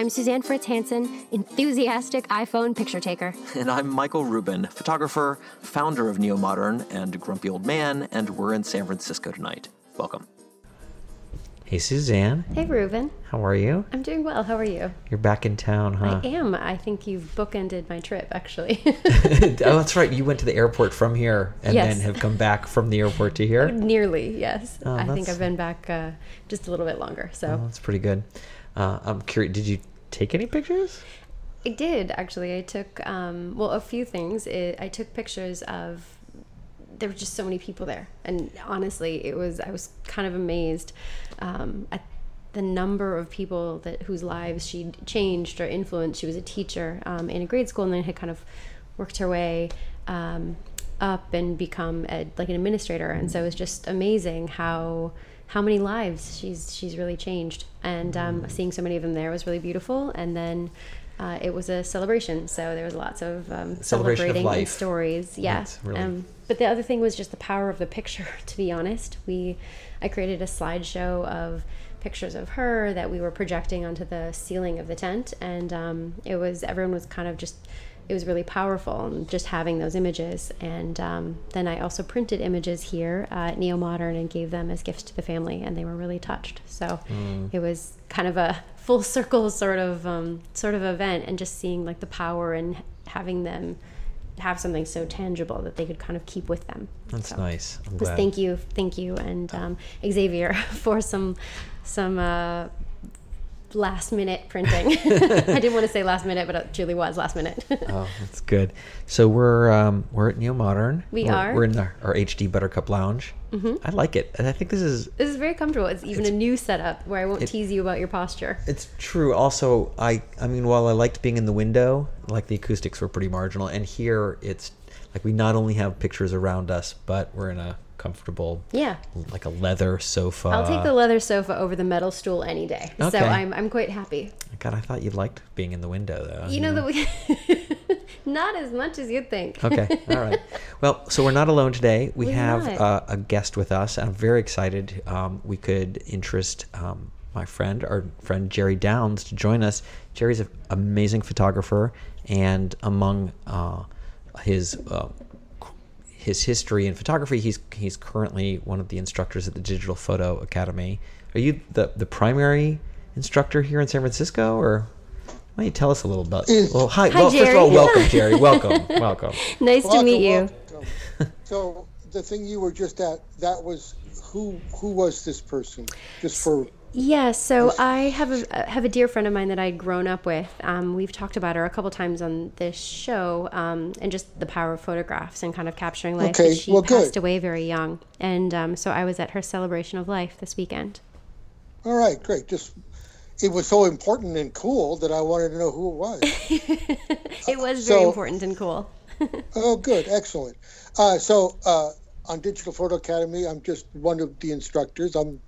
I'm Suzanne Fritz Hansen, enthusiastic iPhone picture taker. And I'm Michael Rubin, photographer, founder of Neo Modern, and grumpy old man, and we're in San Francisco tonight. Welcome. Hey Suzanne, Hey, Rubin. how are you? I'm doing well. How are you? You're back in town, huh? I am. I think you've bookended my trip, actually. oh, that's right. You went to the airport from here and Yes. then have come back from the airport to here. Nearly, yes. Oh, I think I've been back uh, just a little bit longer. So Oh, that's pretty good. Uh, I'm curious. Did you take any pictures? I did actually. I took um, well a few things. It, I took pictures of. There were just so many people there, and honestly, it was I was kind of amazed um, at the number of people that whose lives she changed or influenced. She was a teacher um, in a grade school, and then had kind of worked her way um, up and become a, like an administrator. And so it was just amazing how how many lives she's she's really changed. And um, seeing so many of them there was really beautiful. And then. Uh, it was a celebration, so there was lots of um, Celebration of celebrating life. stories. Yeah, really- um, but the other thing was just the power of the picture. To be honest, we I created a slideshow of pictures of her that we were projecting onto the ceiling of the tent, and um, it was everyone was kind of just it was really powerful and just having those images. And um, then I also printed images here uh, at Neo Modern and gave them as gifts to the family, and they were really touched. So Mm. it was kind of a full circle sort of um, sort of event, and just seeing like the power and having them have something so tangible that they could kind of keep with them. That's So, nice. I'm glad. thank you, thank you, and um, Xavier for some some uh, last minute printing. I didn't want to say last minute, but it truly was last minute. Oh, that's good. So we're um, we're at Neo Modern. We We're- are. We're in our, our HD Buttercup Lounge. Mm-hmm. I like it, and I think this is this is very comfortable. It's even a new setup where I won't tease you about your posture. It's true. Also, I I mean, while I liked being in the window, like the acoustics were pretty marginal, and here it's like we not only have pictures around us, but we're in a comfortable, Yeah. like a leather sofa. I'll take the leather sofa over the metal stool any day. Okay. So I'm, I'm quite happy. God, I thought you liked being in the window, though. You know that we not as much as you'd think. Okay, all right. Well, so we're not alone today. We We're have uh, a guest with us. I'm very excited. Um, we could interest um, my friend, our friend Jerry Downs, to join us. Jerry's an amazing photographer, and among uh, his uh, his history in photography, he's he's currently one of the instructors at the Digital Photo Academy. Are you the the primary instructor here in San Francisco, or? Why don't you tell us a little about? Is- Well, hi. Hi, well, first of all, welcome, Jerry. Welcome, welcome. Nice to meet you. welcome. So the thing you were just at, that was who? Who was this person? Just for Yeah, so I have a have a dear friend of mine that I'd grown up with. Um, we've talked about her a couple times on this show, um, and just the power of photographs and kind of capturing life. Okay, she well, passed good. away very young, and um, so I was at her celebration of life this weekend. all right, great. Just it was so important and cool that I wanted to know who it was. It was very So- important and cool. oh, good, excellent. Uh, so uh, on Digital Photo Academy, I'm just one of the instructors. I'm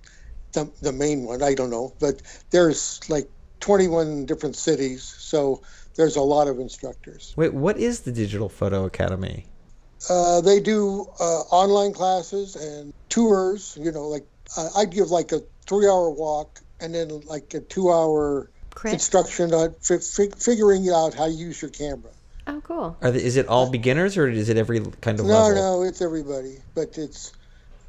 the, the main one. I don't know, but there's like 21 different cities, so there's a lot of instructors. Wait, what is the Digital Photo Academy? Uh, they do uh, online classes and tours. You know, like uh, I'd give like a three-hour walk and then like a two-hour Crit. instruction on fi- fi- figuring out how to use your camera. Oh, cool. Are the, is it all beginners or is it every kind of No, level? no, it's everybody, but it's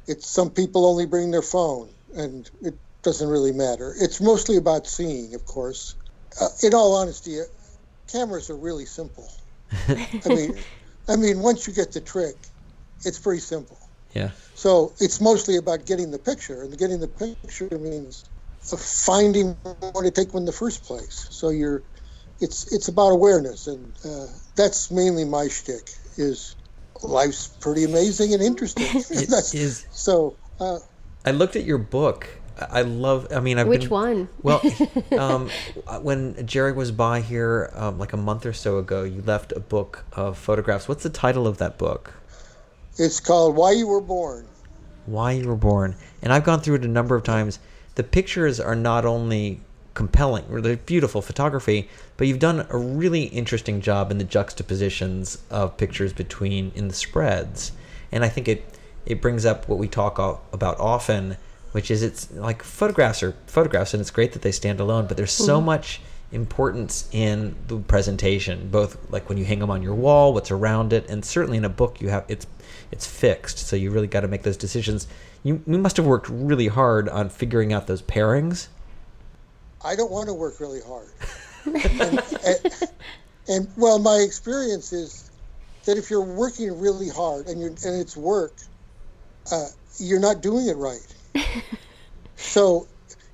it's some people only bring their phone, and it doesn't really matter. It's mostly about seeing, of course. Uh, in all honesty, uh, cameras are really simple. I mean, I mean, once you get the trick, it's pretty simple. Yeah. So it's mostly about getting the picture, and getting the picture means uh, finding what to take in the first place. So you're, it's it's about awareness, and uh, that's mainly my shtick. Is life's pretty amazing and interesting. It that's, is- So uh, I looked at your book. I I love. I mean, I've Which been, one? Well, um, when Jerry was by here, um, like a month or so ago, you left a book of photographs. What's the title of that book? It's called Why You Were Born. Why You Were Born. And I've gone through it a number of times. The pictures are not only compelling, they're beautiful photography, but you've done a really interesting job in the juxtapositions of pictures between in the spreads. And I think it it brings up what we talk about often, which is it's like photographs are photographs, and it's great that they stand alone, but there's so Mm-hmm. much importance in the presentation, both like when you hang them on your wall, what's around it, and certainly in a book you have it's it's fixed, so you really got to make those decisions. You, you must have worked really hard on figuring out those pairings. I don't want to work really hard. and, and, and, well, my experience is that if you're working really hard and you and it's work, uh, you're not doing it right. so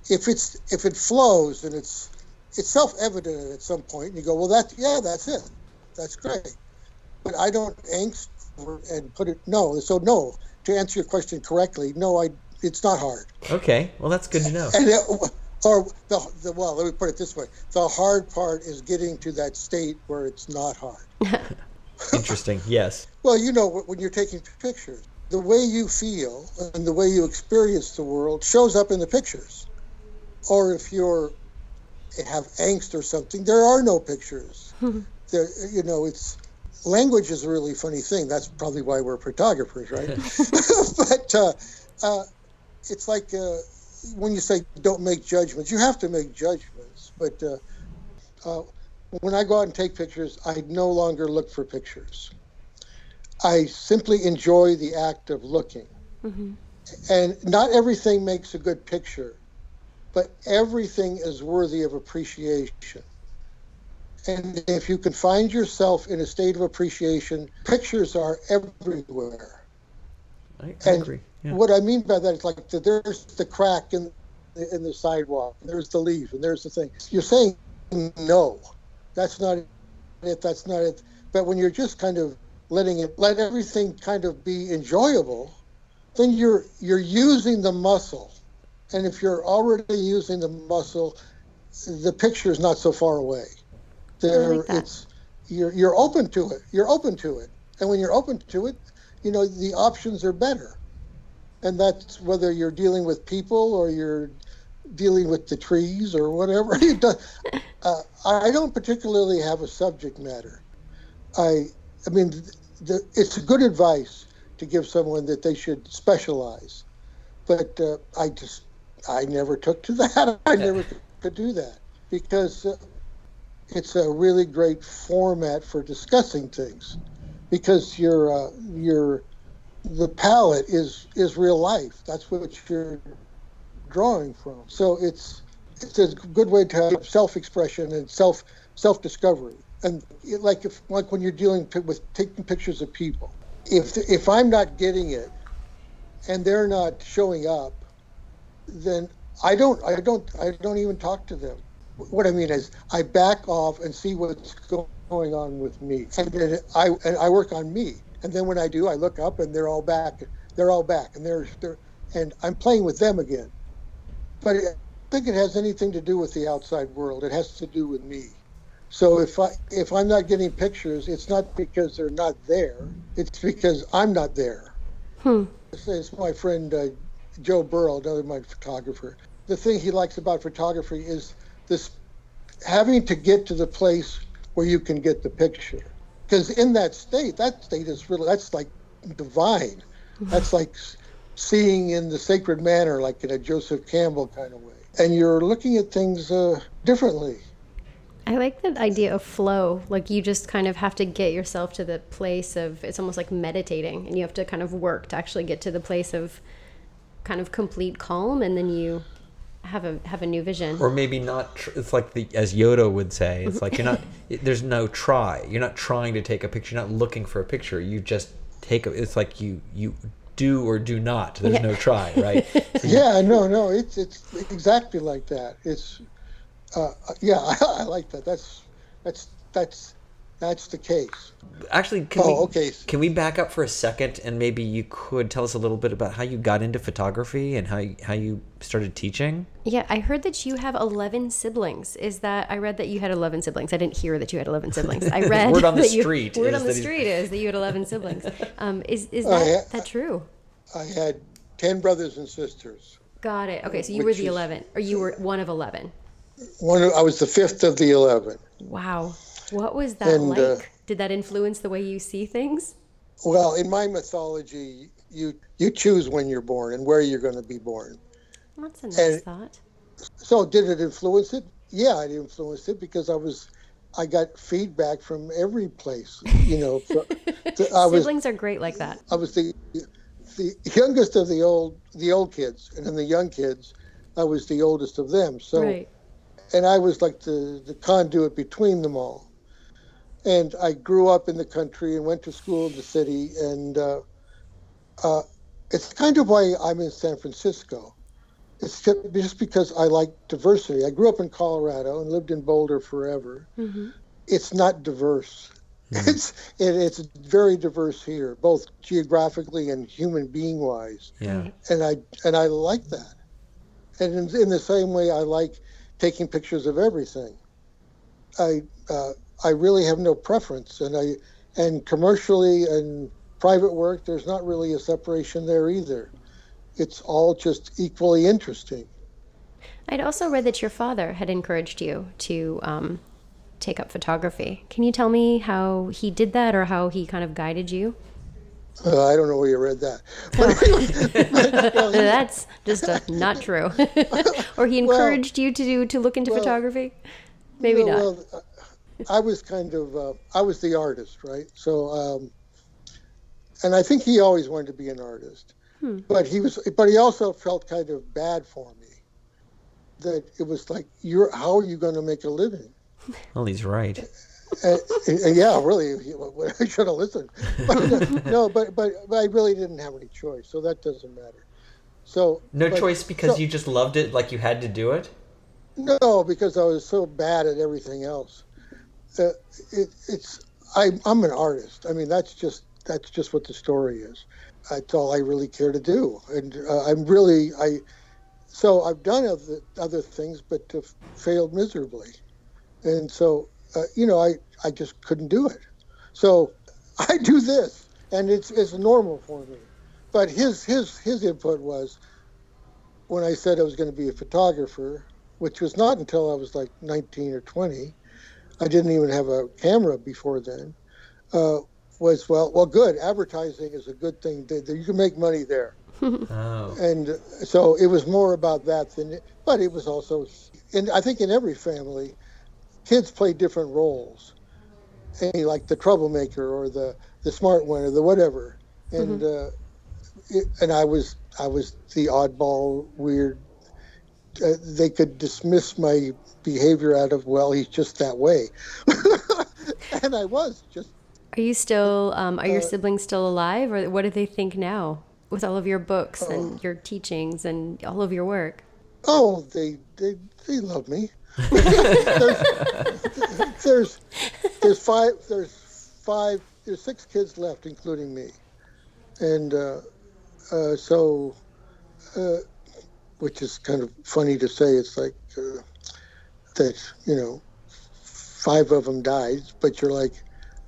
if it's if it flows and it's it's self-evident at some point, and you go, well, that yeah, that's it, that's great. But I don't angst and put it no. So no, to answer your question correctly, no, I it's not hard. Okay, well that's good to know. And it, or the, the well, let me put it this way: the hard part is getting to that state where it's not hard. Interesting. Yes. Well, you know, when you're taking pictures, the way you feel and the way you experience the world shows up in the pictures. Or if you're have angst or something, there are no pictures. there, you know, it's language is a really funny thing. That's probably why we're photographers, right? but uh, uh, it's like uh, when you say don't make judgments, you have to make judgments. But uh, uh, when I go out and take pictures, I no longer look for pictures. I simply enjoy the act of looking. Mm-hmm. And not everything makes a good picture, but everything is worthy of appreciation. And if you can find yourself in a state of appreciation, pictures are everywhere. I, I And agree. Yeah. what I mean by that is like the, there's the crack in in the sidewalk, and there's the leaf, and there's the thing. You're saying no, that's not it. That's not it. But when you're just kind of letting it, let everything kind of be enjoyable, then you're you're using the muscle, and if you're already using the muscle, the picture is not so far away. There, like it's you're you're open to it. You're open to it, and when you're open to it, you know the options are better and that's whether you're dealing with people or you're dealing with the trees or whatever. Uh, I don't particularly have a subject matter. I, I mean, the, it's good advice to give someone that they should specialize, but uh, I just, I never took to that. I never could do that because uh, it's a really great format for discussing things, because you're, uh, you're the palette is is real life. That's what you're drawing from. So it's it's a good way to have self-expression and self self-discovery. And it, like if like when you're dealing with taking pictures of people, if if I'm not getting it, and they're not showing up, then I don't I don't I don't even talk to them. What I mean is I back off and see what's going on with me, and then I and I work on me. And then when I do, I look up and they're all back. They're all back, and they're they're and I'm playing with them again. But I think it has anything to do with the outside world. It has to do with me. So if I if I'm not getting pictures, it's not because they're not there. It's because I'm not there. It's, it's my friend uh, Joe Burrow, another my photographer. The thing he likes about photography is this having to get to the place where you can get the picture. Because in that state, that state is really that's like divine. That's like seeing in the sacred manner, like in a Joseph Campbell kind of way. And you're looking at things uh, differently. I like that idea of flow. Like you just kind of have to get yourself to the place of it's almost like meditating and you have to kind of work to actually get to the place of kind of complete calm and then you have a have a new vision. or maybe not tr- it's like the as yoda would say it's like you're not it, there's no try you're not trying to take a picture you're not looking for a picture you just take a it's like you you do or do not there's no try right So Yeah, no, no, it's it's exactly like that. It's uh, yeah, I, I like that. That's that's that's That's the case. Actually, can Oh, we okay. can we back up for a second and maybe you could tell us a little bit about how you got into photography and how you, how you started teaching? Yeah, I heard that you have 11 siblings. Is that I read that you had 11 siblings. I didn't hear that you had 11 siblings. I read Word on the that you- street Word is on the that street is that you had 11 siblings. Um, is is that yeah. that true? I had 10 brothers and sisters. Got it. Okay, so you were the is- 11 or you were one of 11. One, I was the fifth of the 11. Wow. What was that And, like? uh, Did that influence the way you see things? Well, in my mythology, you you choose when you're born and where you're going to be born. That's a nice and- thought. So, did it influence it? Yeah, it influenced it because I was, I got feedback from every place. You know, I was Siblings are great like that. I was the the youngest of the old the old kids, and then the young kids, I was the oldest of them. So, right. And I was like the the conduit between them all. And I grew up in the country and went to school in the city, and uh, uh, it's kind of why I'm in San Francisco. It's just because I like diversity. I grew up in Colorado and lived in Boulder forever. It's not diverse. It's it, it's very diverse here, both geographically and human being wise Yeah. and I and I like that. And in, in the same way, I like taking pictures of everything. I uh, I really have no preference, and I and commercially and private work, there's not really a separation there either. It's all just equally interesting. I'd also read that your father had encouraged you to um, take up photography. Can you tell me how he did that or how he kind of guided you? Uh, I don't know where you read that. That's just uh, not true. or he encouraged you to do to look into photography? Maybe No, not. Well, uh, I was kind of uh, I was the artist, right? So, um, and I think he always wanted to be an artist, but he was, but he also felt kind of bad for me. That it was like, you're how are you going to make a living? Well, he's right. And, and yeah, really, I should have listened. But, uh, no, but, but but I really didn't have any choice, so that doesn't matter. So No but- choice because so- you just loved it, like you had to do it. No, because I was so bad at everything else. Uh, it, it's I, I'm an artist. I mean, that's just that's just what the story is. That's all I really care to do, and uh, I'm really I. So I've done other other things, but uh, failed miserably, and so uh, you know I I just couldn't do it. So I do this, and it's it's normal for me. But his his his input was when I said I was going to be a photographer, which was not until I was like 19 or 20. I didn't even have a camera before then. Uh, was well, well, good. Advertising is a good thing. Th- th- You can make money there, Oh. and uh, so it was more about that than. But it was also, and I think in every family, kids play different roles. And like the troublemaker or the the smart one or the whatever, and uh, it, and I was I was the oddball, weird uh, they could dismiss my behavior out of well he's just that way and i was just Are you still, um, are Uh, your siblings still alive or what do they think now with all of your books Oh. and your teachings and all of your work? oh they they, they love me there's, there's there's five there's five there's six kids left including me. And uh, uh, so uh, which is kind of funny to say it's like uh, that you know five of them died but you're like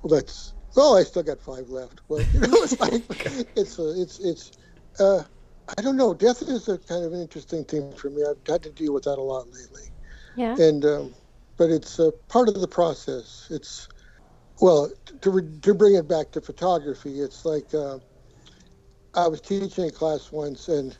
well that's well i still got five left. Well you know it's like it's uh, it's it's uh, i don't know. Death is a kind of an interesting thing for me. I've had to deal with that a lot lately Yeah. and um, but it's a part of the process. It's well to re- to bring it back to photography. It's like uh, I was teaching a class once, and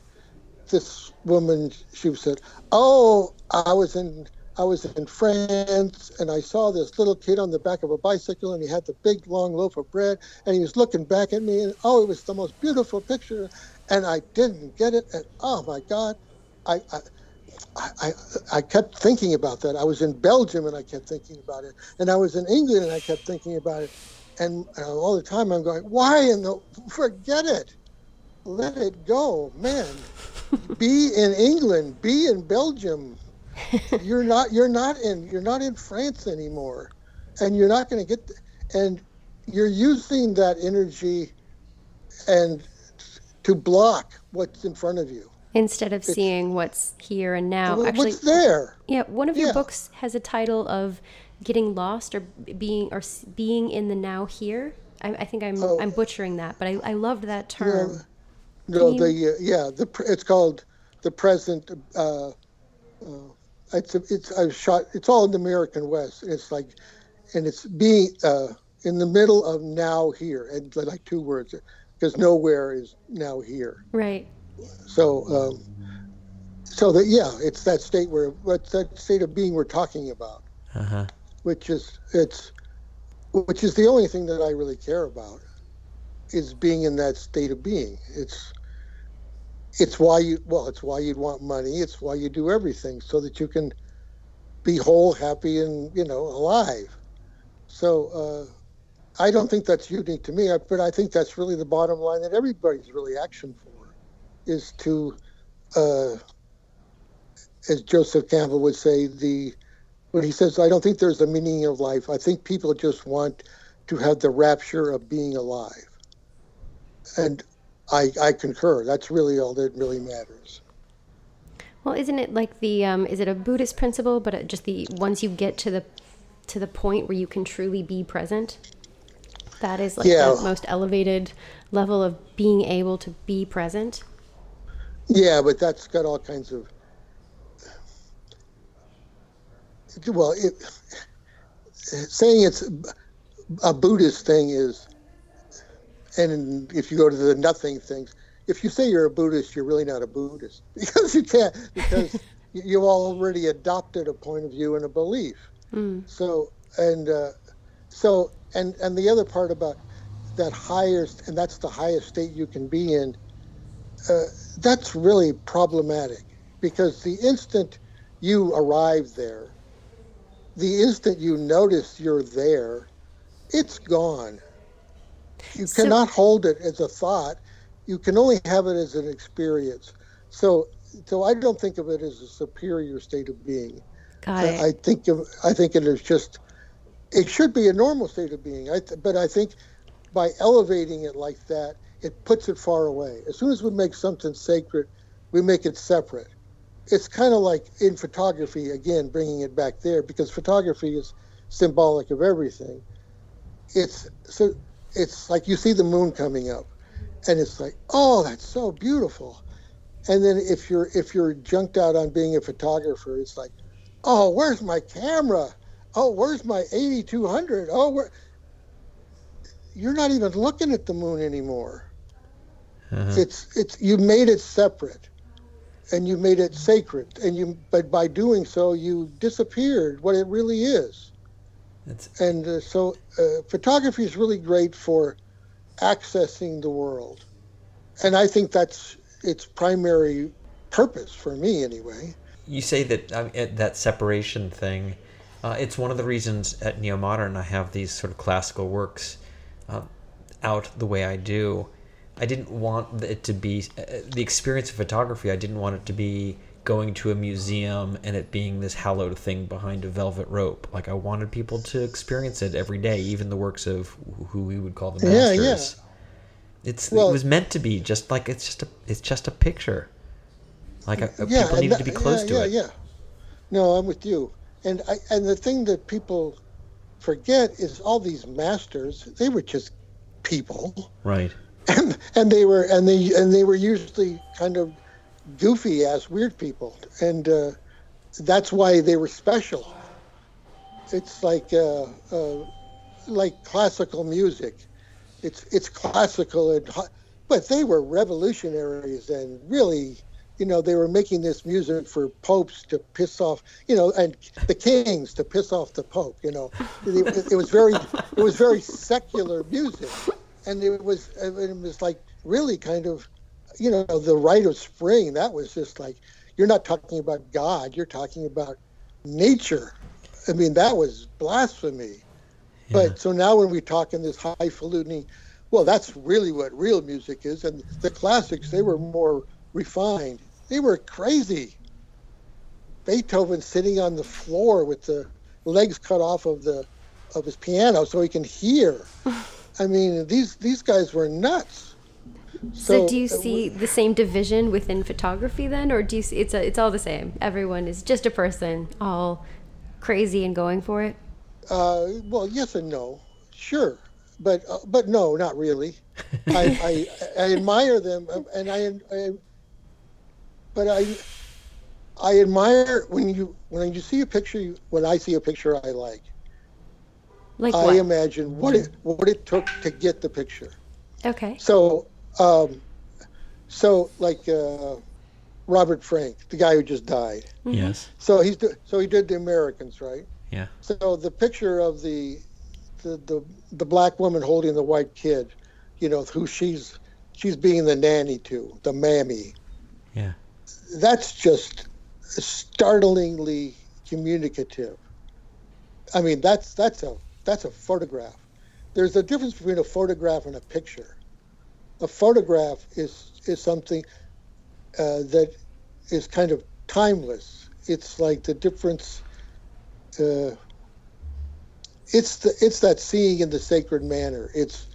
this woman she said, "Oh, I was in." I was in France and I saw this little kid on the back of a bicycle and he had the big long loaf of bread and he was looking back at me and oh, it was the most beautiful picture and I didn't get it and oh my God, I, I I, I, I kept thinking about that. I was in Belgium and I kept thinking about it. And I was in England and I kept thinking about it. And uh, all the time I'm going, why in the, forget it. Let it go. Man, be in England, be in Belgium. You're not, you're not in, you're not in France anymore. And you're not going to get, and you're using that energy and to block what's in front of you instead of seeing what's here and now. Well, Actually, what's there yeah, one of your Yeah. books has a title of "Getting Lost" or being or being in the now here. I, I think I'm Oh. I'm butchering that, but I, I loved that term. no you- the uh, yeah the it's called the present uh, uh, it's a, it's a shot it's all in the american west it's like and it's being uh, in the middle of now here and like two words because nowhere is now here Right. So, um, so that yeah, it's that state where what's that state of being we're talking about, Uh huh. which is it's, which is the only thing that I really care about, is being in that state of being. It's, it's why you well, it's why you'd want money. It's why you do everything so that you can be whole, happy, and you know alive. So. Uh, I don't think that's unique to me, but I think that's really the bottom line that everybody's really action for is to, uh, as Joseph Campbell would say, the when he says, "I don't think there's a meaning of life. I think people just want to have the rapture of being alive," and I, I concur. That's really all that really matters. Well, isn't it like the um, is it a Buddhist principle, but just the once you get to the to the point where you can truly be present, that is like Yeah. the most elevated level of being able to be present. Yeah, but that's got all kinds of. Well, it, saying it's a Buddhist thing is, and if you go to the nothing things, if you say you're a Buddhist, you're really not a Buddhist because you can't because you've already adopted a point of view and a belief. So and uh, so and and the other part about that highest and that's the highest state you can be in uh, that's really problematic because the instant you arrive there, the instant you notice you're there, it's gone. You So- cannot hold it as a thought. You can only have it as an experience. So, so I don't think of it as a superior state of being. Got it. I think of, I think it is just it should be a normal state of being. I th- but I think by elevating it like that, it puts it far away. As soon as we make something sacred, we make it separate. It's kind of like in photography again, bringing it back there because photography is symbolic of everything. It's so it's like you see the moon coming up, and it's like, oh, that's so beautiful. And then if you're if you're junked out on being a photographer, it's like, oh, where's my camera? Oh, where's my 8200? Oh, where? You're not even looking at the moon anymore. It's it's you made it separate, and you made it sacred, and you but by doing so you disappeared what it really is. And uh, so uh, photography is really great for accessing the world, and I think that's its primary purpose for me anyway. you say that um, that separation thing. Uh, it's one of the reasons at Neo Modern I have these sort of classical works uh, out the way I do. I didn't want it to be uh, the experience of photography. I didn't want it to be going to a museum and it being this hallowed thing behind a velvet rope. Like I wanted people to experience it every day, even the works of who we would call the masters. yeah. yeah. It's Well- it was meant to be just like it's just a it's just a picture. Like uh, yeah, people needed to be close yeah, to yeah, it. Yeah, No, I'm with you. And I and the thing that people forget is all these masters. They were just people, Right. And and they were and they and they were usually kind of goofy ass weird people, and uh, that's why they were special. It's like uh, uh, like classical music. It's it's classical and but they were revolutionaries and really you know they were making this music for popes to piss off you know and the kings to piss off the pope you know it, it was very it was very secular music and it was it was like really kind of you know the rite of spring that was just like you're not talking about god you're talking about nature i mean that was blasphemy but so now when we talk in this highfalutin, well, that's really what real music is. And the classics, they were more refined. They were crazy. Beethoven sitting on the floor with the legs cut off of the of his piano so he can hear. I mean, these these guys were nuts. So, do you uh, see the same division within photography then, or do you see it's a, it's all the same? Everyone is just a person, all crazy and going for it. Uh, well, yes and no, sure, but uh, but no, not really. I, I I admire them, uh, and I, I but I I admire when you when you see a picture. you- When I see a picture I like, Like I what? imagine what it what it took to get the picture. okay. So, um, so like uh, Robert Frank, the guy who just died. Yes. So he's do- so he did the Americans, right? Yeah. So the picture of the the the, the black woman holding the white kid, you know, who she's she's being the nanny to, the mammy. Yeah. That's just startlingly communicative. I mean, that's that's a that's a photograph. There's a difference between a photograph and a picture. A photograph is is something uh, that is kind of timeless. It's like the difference. Uh, it's the it's that seeing in the sacred manner. It's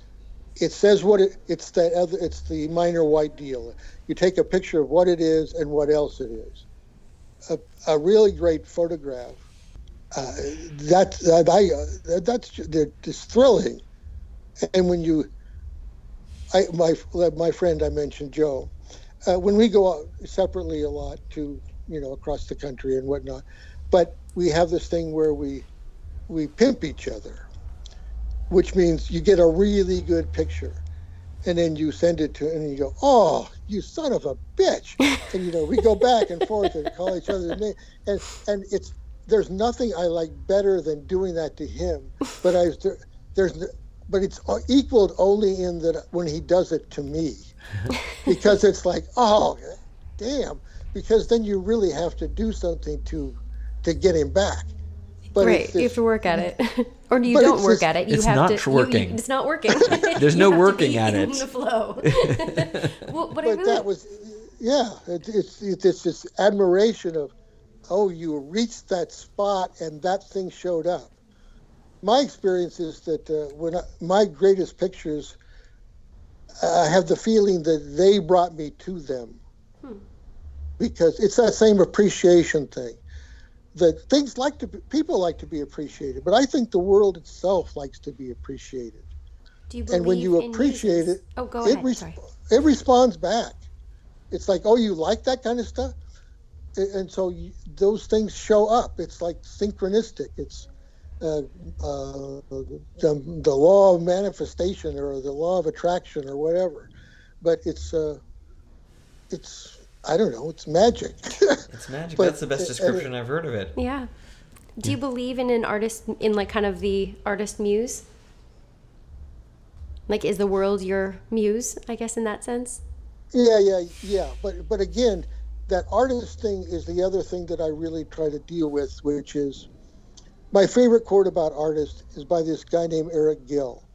it says what it it's that other it's the Minor White deal. You take a picture of what it is and what else it is. A, a really great photograph. Uh, that that I uh, that's they're just thrilling. And when you, I my my friend I mentioned Joe, uh, when we go out separately a lot to you know across the country and whatnot, but we have this thing where we we pimp each other, which means you get a really good picture, and then you send it to and you go, oh, you son of a bitch, and you know we go back and forth and call each other name, and and it's there's nothing I like better than doing that to him, but I there, there's but it's uh, equaled only in that uh, when he does it to me, because it's like oh, damn, because then you really have to do something to to get him back. But right. it's You have to work at it, or you don't work just- at it. You It's have not to. you- working. it's not working. There's no have to working be at in it. the flow. well, but, but really, that was yeah it, it's it's it's this admiration of oh you reached that spot and that thing showed up my experience is that uh, when I, my greatest pictures i have the feeling that they brought me to them because it's that same appreciation thing that things like to be, people like to be appreciated but i think the world itself likes to be appreciated do you and when you believe appreciate Jesus? it, oh, go it, ahead. Sorry. it responds back. It's like, oh, you like that kind of stuff, and so you, those things show up. It's like synchronistic. It's uh, uh, the, the law of manifestation or the law of attraction or whatever. But it's uh, it's I don't know. It's magic. It's magic. But- That's the best and- description I've heard of it. Yeah. Do you believe in an artist in like kind of the artist muse? Like is the world your muse, I guess in that sense? Yeah, yeah, yeah. But but again, that artist thing is the other thing that I really try to deal with, which is my favorite quote about artists is by this guy named Eric Gill.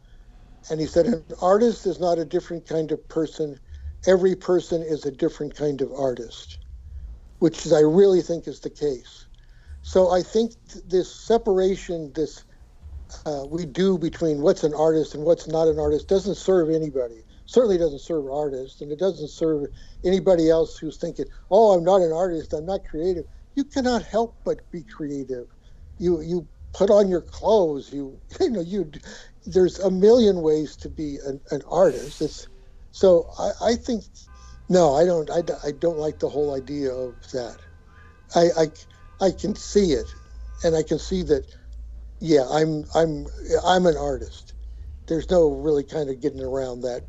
And he said, An artist is not a different kind of person. Every person is a different kind of artist, which is, I really think is the case. So I think th- this separation, this uh, we do between what's an artist and what's not an artist doesn't serve anybody. Certainly doesn't serve artists, and it doesn't serve anybody else who's thinking, "Oh, I'm not an artist. I'm not creative." You cannot help but be creative. You you put on your clothes. You you know you. There's a million ways to be an, an artist. It's so I, I think no, I don't. I, I don't like the whole idea of that. I, I I can see it, and I can see that yeah, I'm I'm I'm an artist. There's no really kind of getting around that.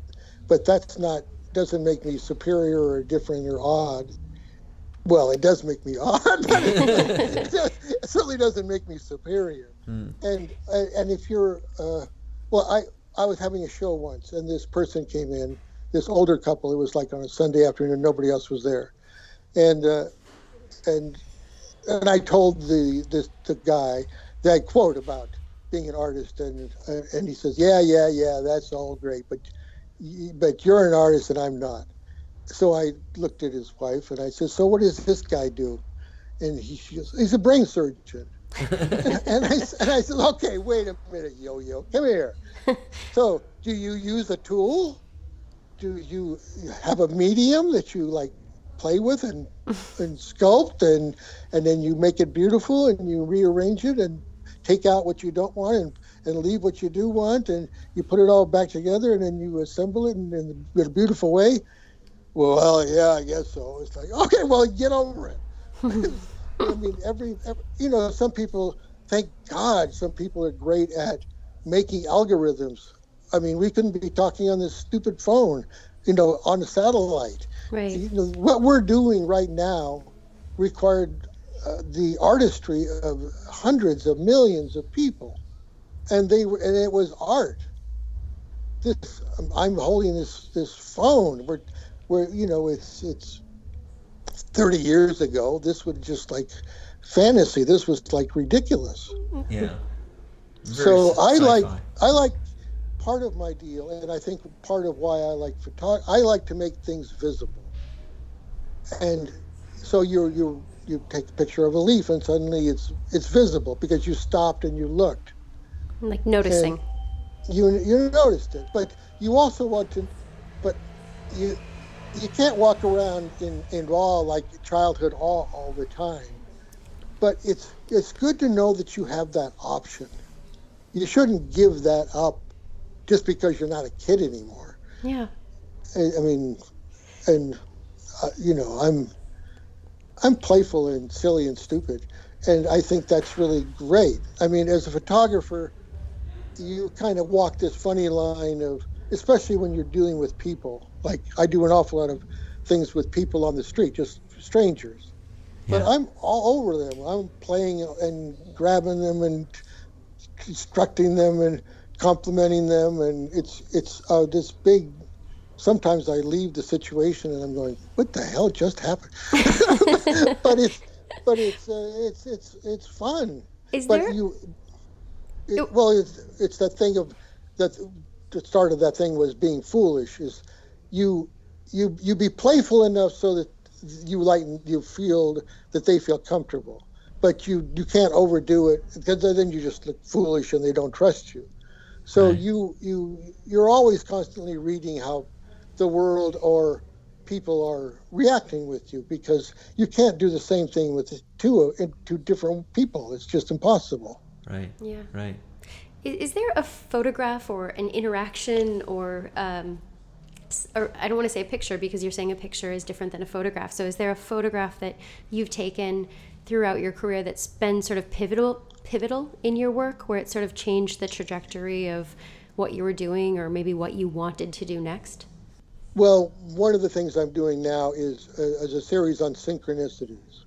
But that's not doesn't make me superior or different or odd. Well, it does make me odd, but it, it certainly doesn't make me superior. And and if you're uh, well, I I was having a show once, and this person came in, this older couple. It was like on a Sunday afternoon, nobody else was there, and uh, and and I told the this the guy that quote about being an artist, and uh, and he says, yeah, yeah, yeah, that's all great, but y- but you're an artist and I'm not. So I looked at his wife and I said, so what does this guy do? And he she goes, he's a brain surgeon. and, I, and I said, okay, wait a minute, yo yo, come here. so, do you use a tool? Do you have a medium that you like play with and and sculpt and and then you make it beautiful and you rearrange it and take out what you don't want and and leave what you do want and you put it all back together and then you assemble it in, in a beautiful way? Well yeah i guess so. It's like okay well get over it. I mean every, every you know some people thank god some people are great at making algorithms. I mean we couldn't be talking on this stupid phone you know on a satellite. Right. you know what we're doing right now required uh, the artistry of hundreds of millions of people and they were and it was art this i'm holding this this phone where where you know it's it's 30 years ago this was just like fantasy this was like ridiculous Yeah. so I like I like part of my deal, and I think part of why I like photography. I like to make things visible, and so you you you take a picture of a leaf, and suddenly it's it's visible because you stopped and you looked. Like noticing. You you noticed it, but you also want to, but you you can't walk around in in awe like childhood awe all the time. But it's it's good to know that you have that option. You shouldn't give that up just because you're not a kid anymore. yeah. I, I mean, and uh, you know, I'm I'm playful and silly and stupid, and I think that's really great. I mean, as a photographer, you kind of walk this funny line of, especially when you're dealing with people. Like I do an awful lot of things with people on the street, just strangers. But I'm all over them. I'm playing and grabbing them and constructing them and complimenting them, and it's it's uh, this big. Sometimes I leave the situation and I'm going, "What the hell just happened?" but it's but it's uh, it's it's it's fun. Is but there- you? It, well, it's it's that thing of that. The start of that thing was being foolish. Is you you you be playful enough so that you lighten you feel that they feel comfortable, but you you can't overdo it because then you just look foolish and they don't trust you. So Right. you you you're always constantly reading how the world or people are reacting with you because you can't do the same thing with two two different people. It's just impossible. Right. Yeah. Right. Is, is there a photograph or an interaction or, um, or I don't want to say a picture because you're saying a picture is different than a photograph. So is there a photograph that you've taken throughout your career that's been sort of pivotal pivotal in your work where it sort of changed the trajectory of what you were doing or maybe what you wanted to do next? Well, one of the things I'm doing now is, uh, is a series on synchronicities,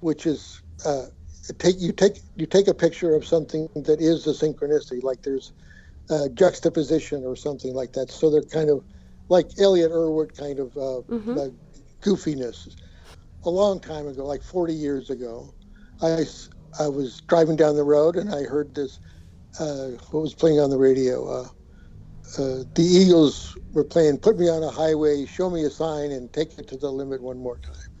which is uh, take you take you take a picture of something that is a synchronicity, like there's a juxtaposition or something like that. So they're kind of like Elliott Erwitt kind of uh, uh, goofiness. A long time ago, like 40 years ago, I, I was driving down the road and I heard this. Uh, what was playing on the radio? Uh, uh, the Eagles were playing "Put Me on a Highway, Show Me a Sign, and Take It to the Limit One More Time."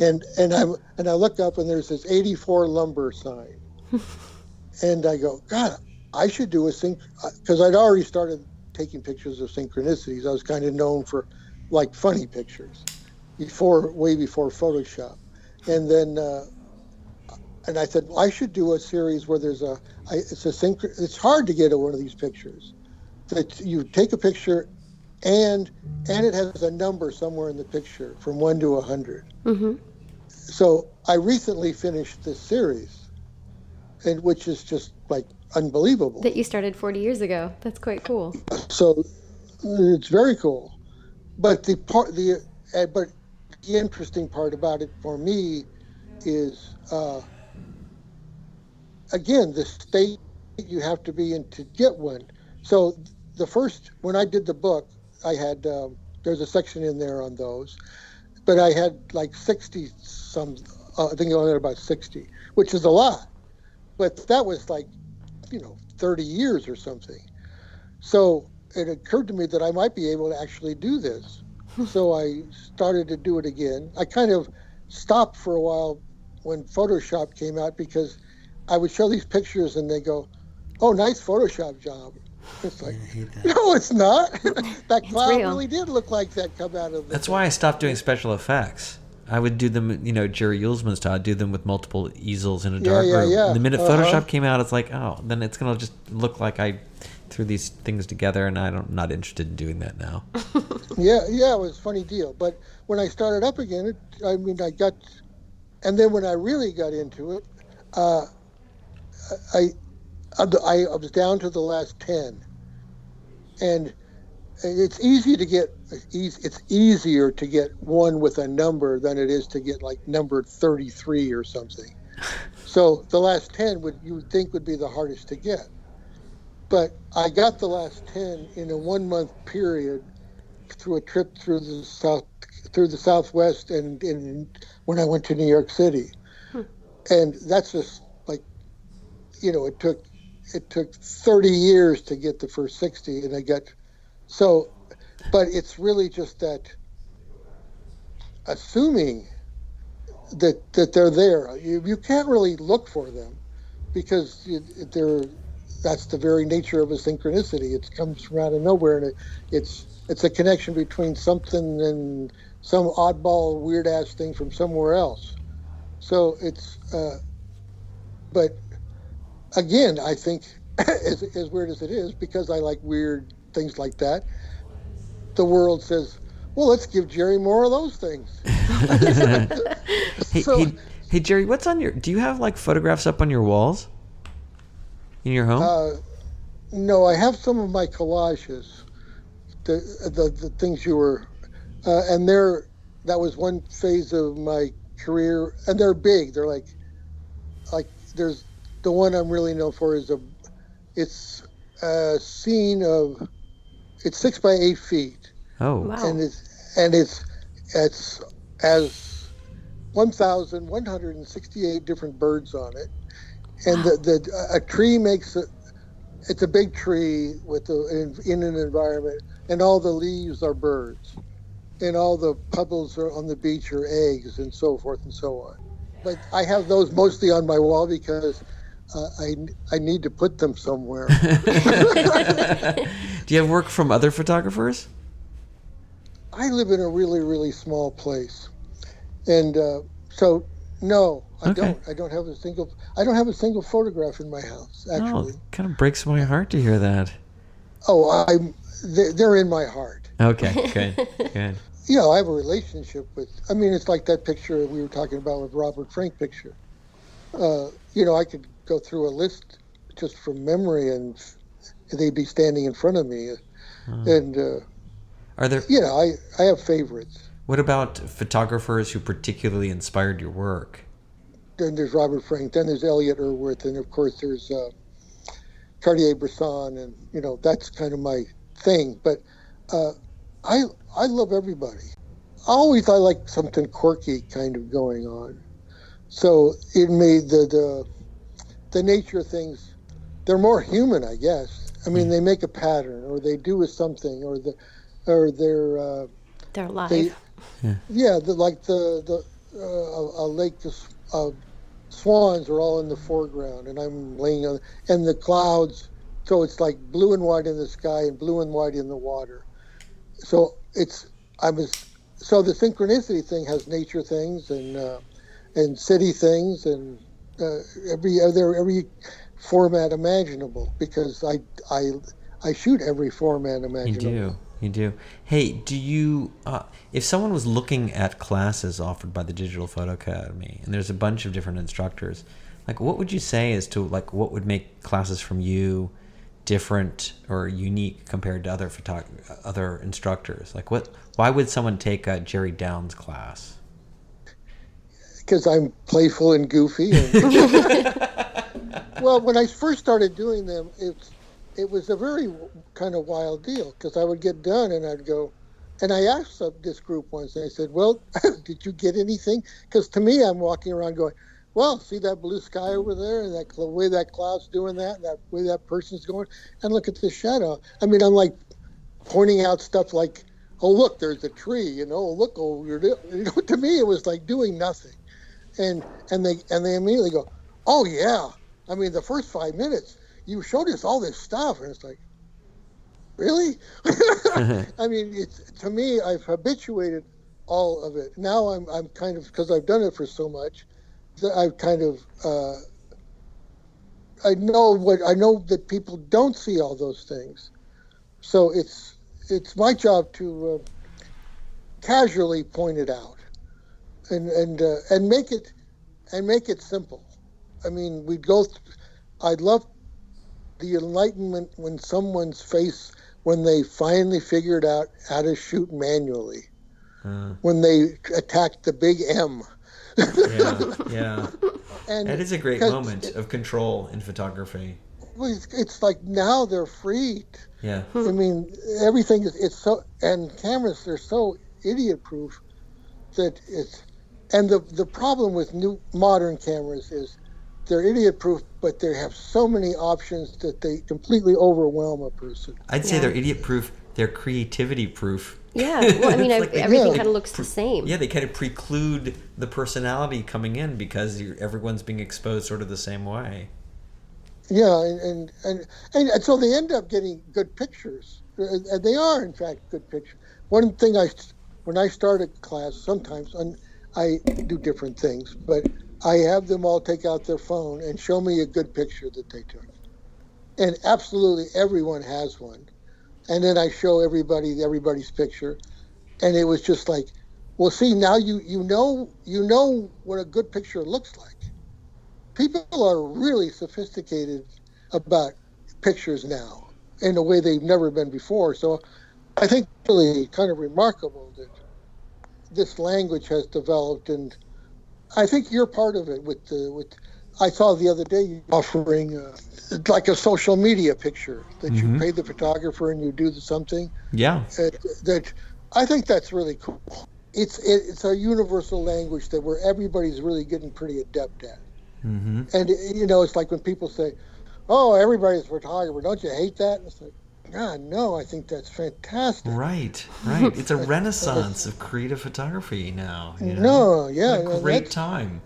And and I and I look up and there's this 84 lumber sign, and I go, God, I should do a sync because I'd already started taking pictures of synchronicities. I was kind of known for like funny pictures before, way before Photoshop, and then. Uh, and I said, well, I should do a series where there's a, I, it's a synch. It's hard to get at one of these pictures that you take a picture and and it has a number somewhere in the picture from 1 to a 100 Mm-hmm. so i recently finished this series and which is just like unbelievable That you started 40 years ago. That's quite cool. so it's very cool but the part the uh, but the interesting part about it for me is uh, again the state you have to be in to get one so the first when i did the book i had um, there's a section in there on those but i had like 60 some uh, i think i only had about 60 which is a lot but that was like you know 30 years or something so it occurred to me that I might be able to actually do this. so I started to do it again. I kind of stopped for a while when Photoshop came out because I would show these pictures and they go, "Oh, nice Photoshop job." It's like, that. no, it's not. that cloud real. really did look like that come out of. The That's why I stopped doing special effects. I would do them, you know, Jerry Uelsmann style. I'd do them with multiple easels in a dark yeah, room. yeah. The minute Uh-huh. Photoshop came out, it's like, oh, then it's gonna just look like I threw these things together, and I don't, I'm not interested in doing that now. Yeah, yeah, it was a funny deal. But when I started up again, it, I mean, I got, and then when I really got into it, uh, I, I, was down to the last ten, and it's easy to get, it's easier to get one with a number than it is to get like number thirty-three or something. So the last ten would you would think would be the hardest to get, but I got the last ten in a one-month period through a trip through the south through the southwest and, and when I went to New York City. Hmm. And that's just like you know, it took it took 30 years to get the first 60 and I got so but it's really just that assuming that that they're there. You, you can't really look for them because they're that's the very nature of a synchronicity. It comes from out of nowhere, and it, it's it's a connection between something and some oddball, weird ass thing from somewhere else. So it's, uh, but again, I think as, as weird as it is, because I like weird things like that, the world says, well, let's give Jerry more of those things. Hey, So- hey, hey, Jerry, what's on your? Do you have like photographs up on your walls in your home? Uh, no, I have some of my collages, the the, the things you were, uh, and they're that was one phase of my career, and they're big. They're like, like there's the one I'm really known for is a, it's a scene of, it's six by eight feet, oh, Wow. and it's and it's it's as 1,168 different birds on it, and the, the a tree makes a, it's a big tree with a, in, in an environment, and all the leaves are birds, and all the pebbles are on the beach are eggs, and so forth and so on. But I have those mostly on my wall because. Uh, I, I need to put them somewhere. do you have work from other photographers? I live in a really, really small place, and uh, so no, I Okay. don't. I don't have a single. I don't have a single photograph in my house. Oh, Actually, it kind of breaks my heart to hear that. oh, I'm. They're, they're in my heart. Okay, good, good. You know, I have a relationship with. I mean, it's like that picture we were talking about with Robert Frank picture. Uh, you know, I could go through a list just from memory, and they'd be standing in front of me, and uh, Are there? you know, I I have favorites. What about photographers who particularly inspired your work? then there's Robert Frank, then there's Elliott Erwitt, and of course there's uh, Cartier-Bresson, and you know that's kind of my thing. But uh, I I love everybody. Always I like something quirky kind of going on. So it made the the the nature of things. They're more human, I guess. I mean, they make a pattern, or they do with something, or the or they're. Uh, They're alive. they, yeah, the, like the the uh, a, a lake of s- of swans are all in the foreground, and I'm laying on, and the clouds. So it's like blue and white in the sky and blue and white in the water. So it's I was so the synchronicity thing has nature things and uh, and city things and uh, every other every format imaginable because I I I shoot every format imaginable. You do. You do. Hey, do you? Uh, if someone was looking at classes offered by the Digital Photo Academy, and there's a bunch of different instructors, like what would you say as to like what would make classes from you different or unique compared to other photog- other instructors? Like what? Why would someone take a Jerry Downs class? Because I'm playful and goofy. And well, when I first started doing them, it's it was a very kind of wild deal because I would get done and I'd go, and I asked this group once, and I said, "Well, did you get anything?" Because to me, I'm walking around going, "Well, see that blue sky over there, and that way that cloud's doing that, and that way that person's going, and look at the shadow." I mean, I'm like pointing out stuff like, "Oh, look, there's a tree," you know, oh, "Look oh, over there." You know, to me, it was like doing nothing and and they and they immediately go, "Oh yeah, I mean, the first five minutes, you showed us all this stuff, and it's like, really? I mean, it's to me, I've habituated all of it. Now I'm I'm kind of because I've done it for so much, that I've kind of uh, I know what I know that people don't see all those things, so it's it's my job to uh, casually point it out, and and uh, and make it and make it simple. I mean, we'd go. Th- I'd love the enlightenment when someone's face when they finally figured out how to shoot manually. Uh, When they attacked the big M. yeah, yeah. And That is a great moment it- of control in photography. well, it's, it's like now they're freed. Yeah. I mean, everything is it's so and cameras they're so idiot proof that it's and the the problem with new modern cameras is they're idiot proof, but they have so many options that they completely overwhelm a person. I'd say Yeah. they're idiot proof. They're creativity proof. Yeah. Well, I mean, It's I, like they- everything Yeah. kind of looks the same. Yeah, they kind of preclude the personality coming in because you're, everyone's being exposed sort of the same way. Yeah, and and, and and and so they end up getting good pictures, Uh, and they are in fact good pictures. One thing I, when I start a class, sometimes and I do different things, but I have them all take out their phone and show me a good picture that they took, and absolutely everyone has one, and then I show everybody everybody's picture, and it was just like, well, see now you you know you know what a good picture looks like. People are really sophisticated about pictures now in a way they've never been before. So I think really kind of remarkable that this language has developed, and I think you're part of it. With the with, I saw the other day you offering uh, like a social media picture that you Mhm. pay the photographer and you do something Yeah. uh, that I think that's really cool. It's it, it's a universal language that where everybody's really getting pretty adept at. hmm And you know, it's like when people say, "Oh, everybody's a photographer," don't you hate that? And it's like, God, no, I think that's fantastic. Right, right. It's a renaissance of creative photography now. You know? No, yeah, What a great time.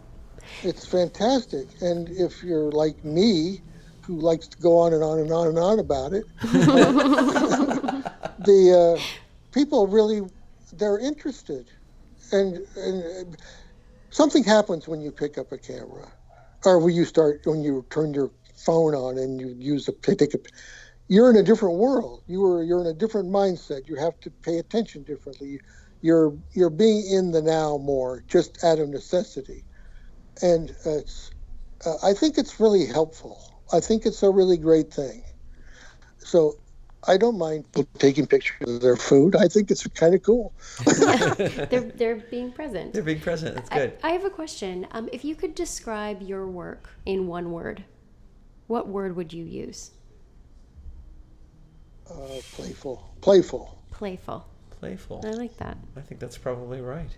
it's fantastic. And if you're like me, who likes to go on and on and on and on about it, the uh, people really they're interested, and, and something happens when you pick up a camera, or when you start when you turn your phone on and you use a take a. You're in a different world. You are you're in a different mindset. You have to pay attention differently. You're you're being in the now more, just out of necessity, and uh, it's. Uh, I think it's really helpful. I think it's a really great thing. So I don't mind people taking pictures of their food. I think it's kind of cool. they're they're being present. They're being present. That's I, good. I have a question. Um, if you could describe your work in one word, what word would you use? Uh, playful, playful. Playful. Playful. I like that. I think that's probably right.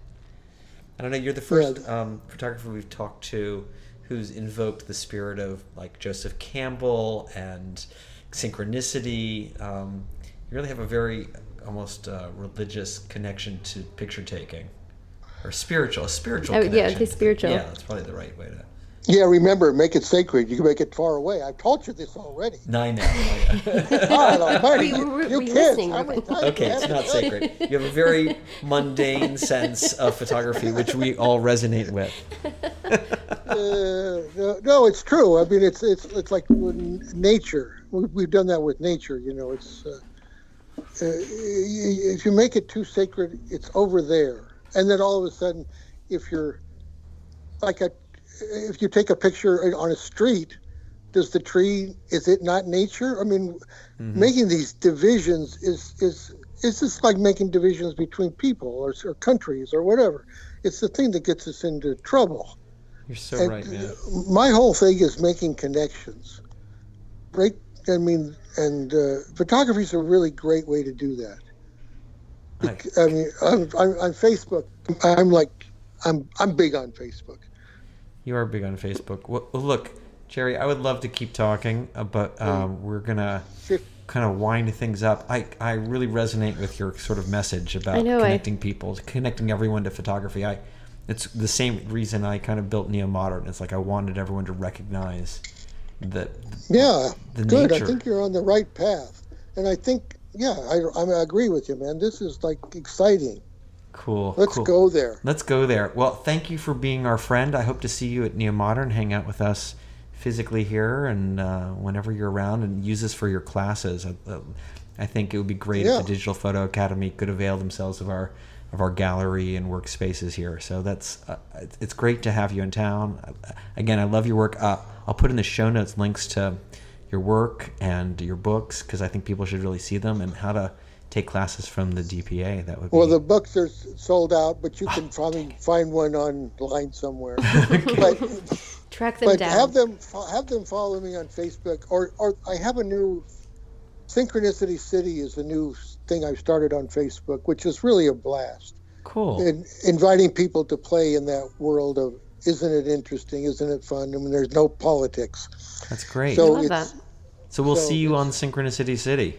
I don't know. You're the first um, photographer we've talked to who's invoked the spirit of like Joseph Campbell and synchronicity. Um, you really have a very almost uh, religious connection to picture taking, or spiritual, a spiritual. Oh, yeah, connection. the spiritual. Yeah, that's probably the right way to. Yeah, remember, make it sacred. You can make it far away. I've told you this already. Nine now. yeah. God almighty, Were you- you, were you you kids. listening, How many Rubin? times Okay, it's not sacred. You have a very mundane sense of photography, which we all resonate with. Uh, no, no, it's true. I mean, it's it's it's like nature. We- We've done that with nature. You know, it's uh, uh, if you make it too sacred, it's over there, and then all of a sudden, if you're like a, if you take a picture on a street, does the tree is it not nature? I mean, making these divisions is is it's just like making divisions between people or, or countries or whatever. It's the thing that gets us into trouble. You're so And, right, man. My whole thing is making connections. Great, I mean, and uh, photography is a really great way to do that. I- I mean, I'm, I'm, on Facebook, I'm like, I'm, I'm big on Facebook. You are big on Facebook. Well, look, Jerry, I would love to keep talking, uh, but um, we're gonna kind of wind things up. I I really resonate with your sort of message about I know, I- connecting people, connecting everyone to photography. I, it's the same reason I kind of built Neo Modern. It's like I wanted everyone to recognize that. Yeah, the good. nature. I think you're on the right path, and I think yeah, I, I agree with you, man. This is like exciting. Cool. Let's cool. go there. Let's go there. Well, thank you for being our friend. I hope to see you at Neo Modern. Hang out with us physically here and uh, whenever you're around, and use this for your classes. I, uh, I think it would be great Yeah. if the Digital Photo Academy could avail themselves of our of our gallery and workspaces here. So that's uh, it's- great to have you in town. Uh, Again, I love your work. Uh, I'll put in the show notes links to your work and your books because I think people should really see them and how to take classes from the DPA. That would be Well, the books are sold out, but you can probably find one online somewhere. But Track them but down. have them have them follow me on Facebook, or or I have a new Synchronicity City is a new thing I've started on Facebook, which is really a blast. cool. And inviting people to play in that world of isn't it interesting, isn't it fun? I mean, there's no politics. That's great. So- I love that. So we'll So see you on Synchronicity City.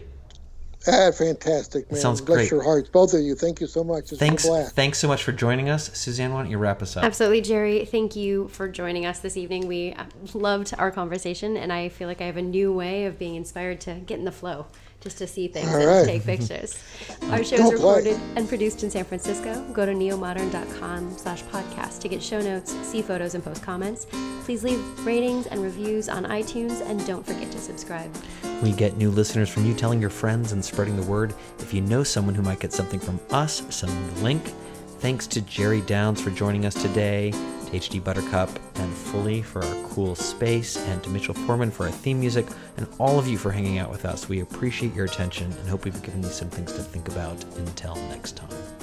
Ah, fantastic, man. sounds Bless great. your hearts, both of you. Thank you so much. It's Thanks, a blast. thanks so much for joining us, Suzanne. Why don't you wrap us up? Absolutely, Jerry. Thank you for joining us this evening. We uh, loved our conversation, and I feel like I have a new way of being inspired to get in the flow, just to see things All and right. take pictures. Our show Don't is play. recorded and produced in San Francisco. Go to neomodern.com slash podcast to get show notes, see photos, and post comments. Please leave ratings and reviews on iTunes, and don't forget to subscribe. We get new listeners from you telling your friends and spreading the word. If you know someone who might get something from us, send them the link. Thanks to Jerry Downs for joining us today, to HD Buttercup and Fully for our cool space, and to Mitchell Foreman for our theme music, and all of you for hanging out with us. We appreciate your attention and hope we've given you some things to think about. Until next time.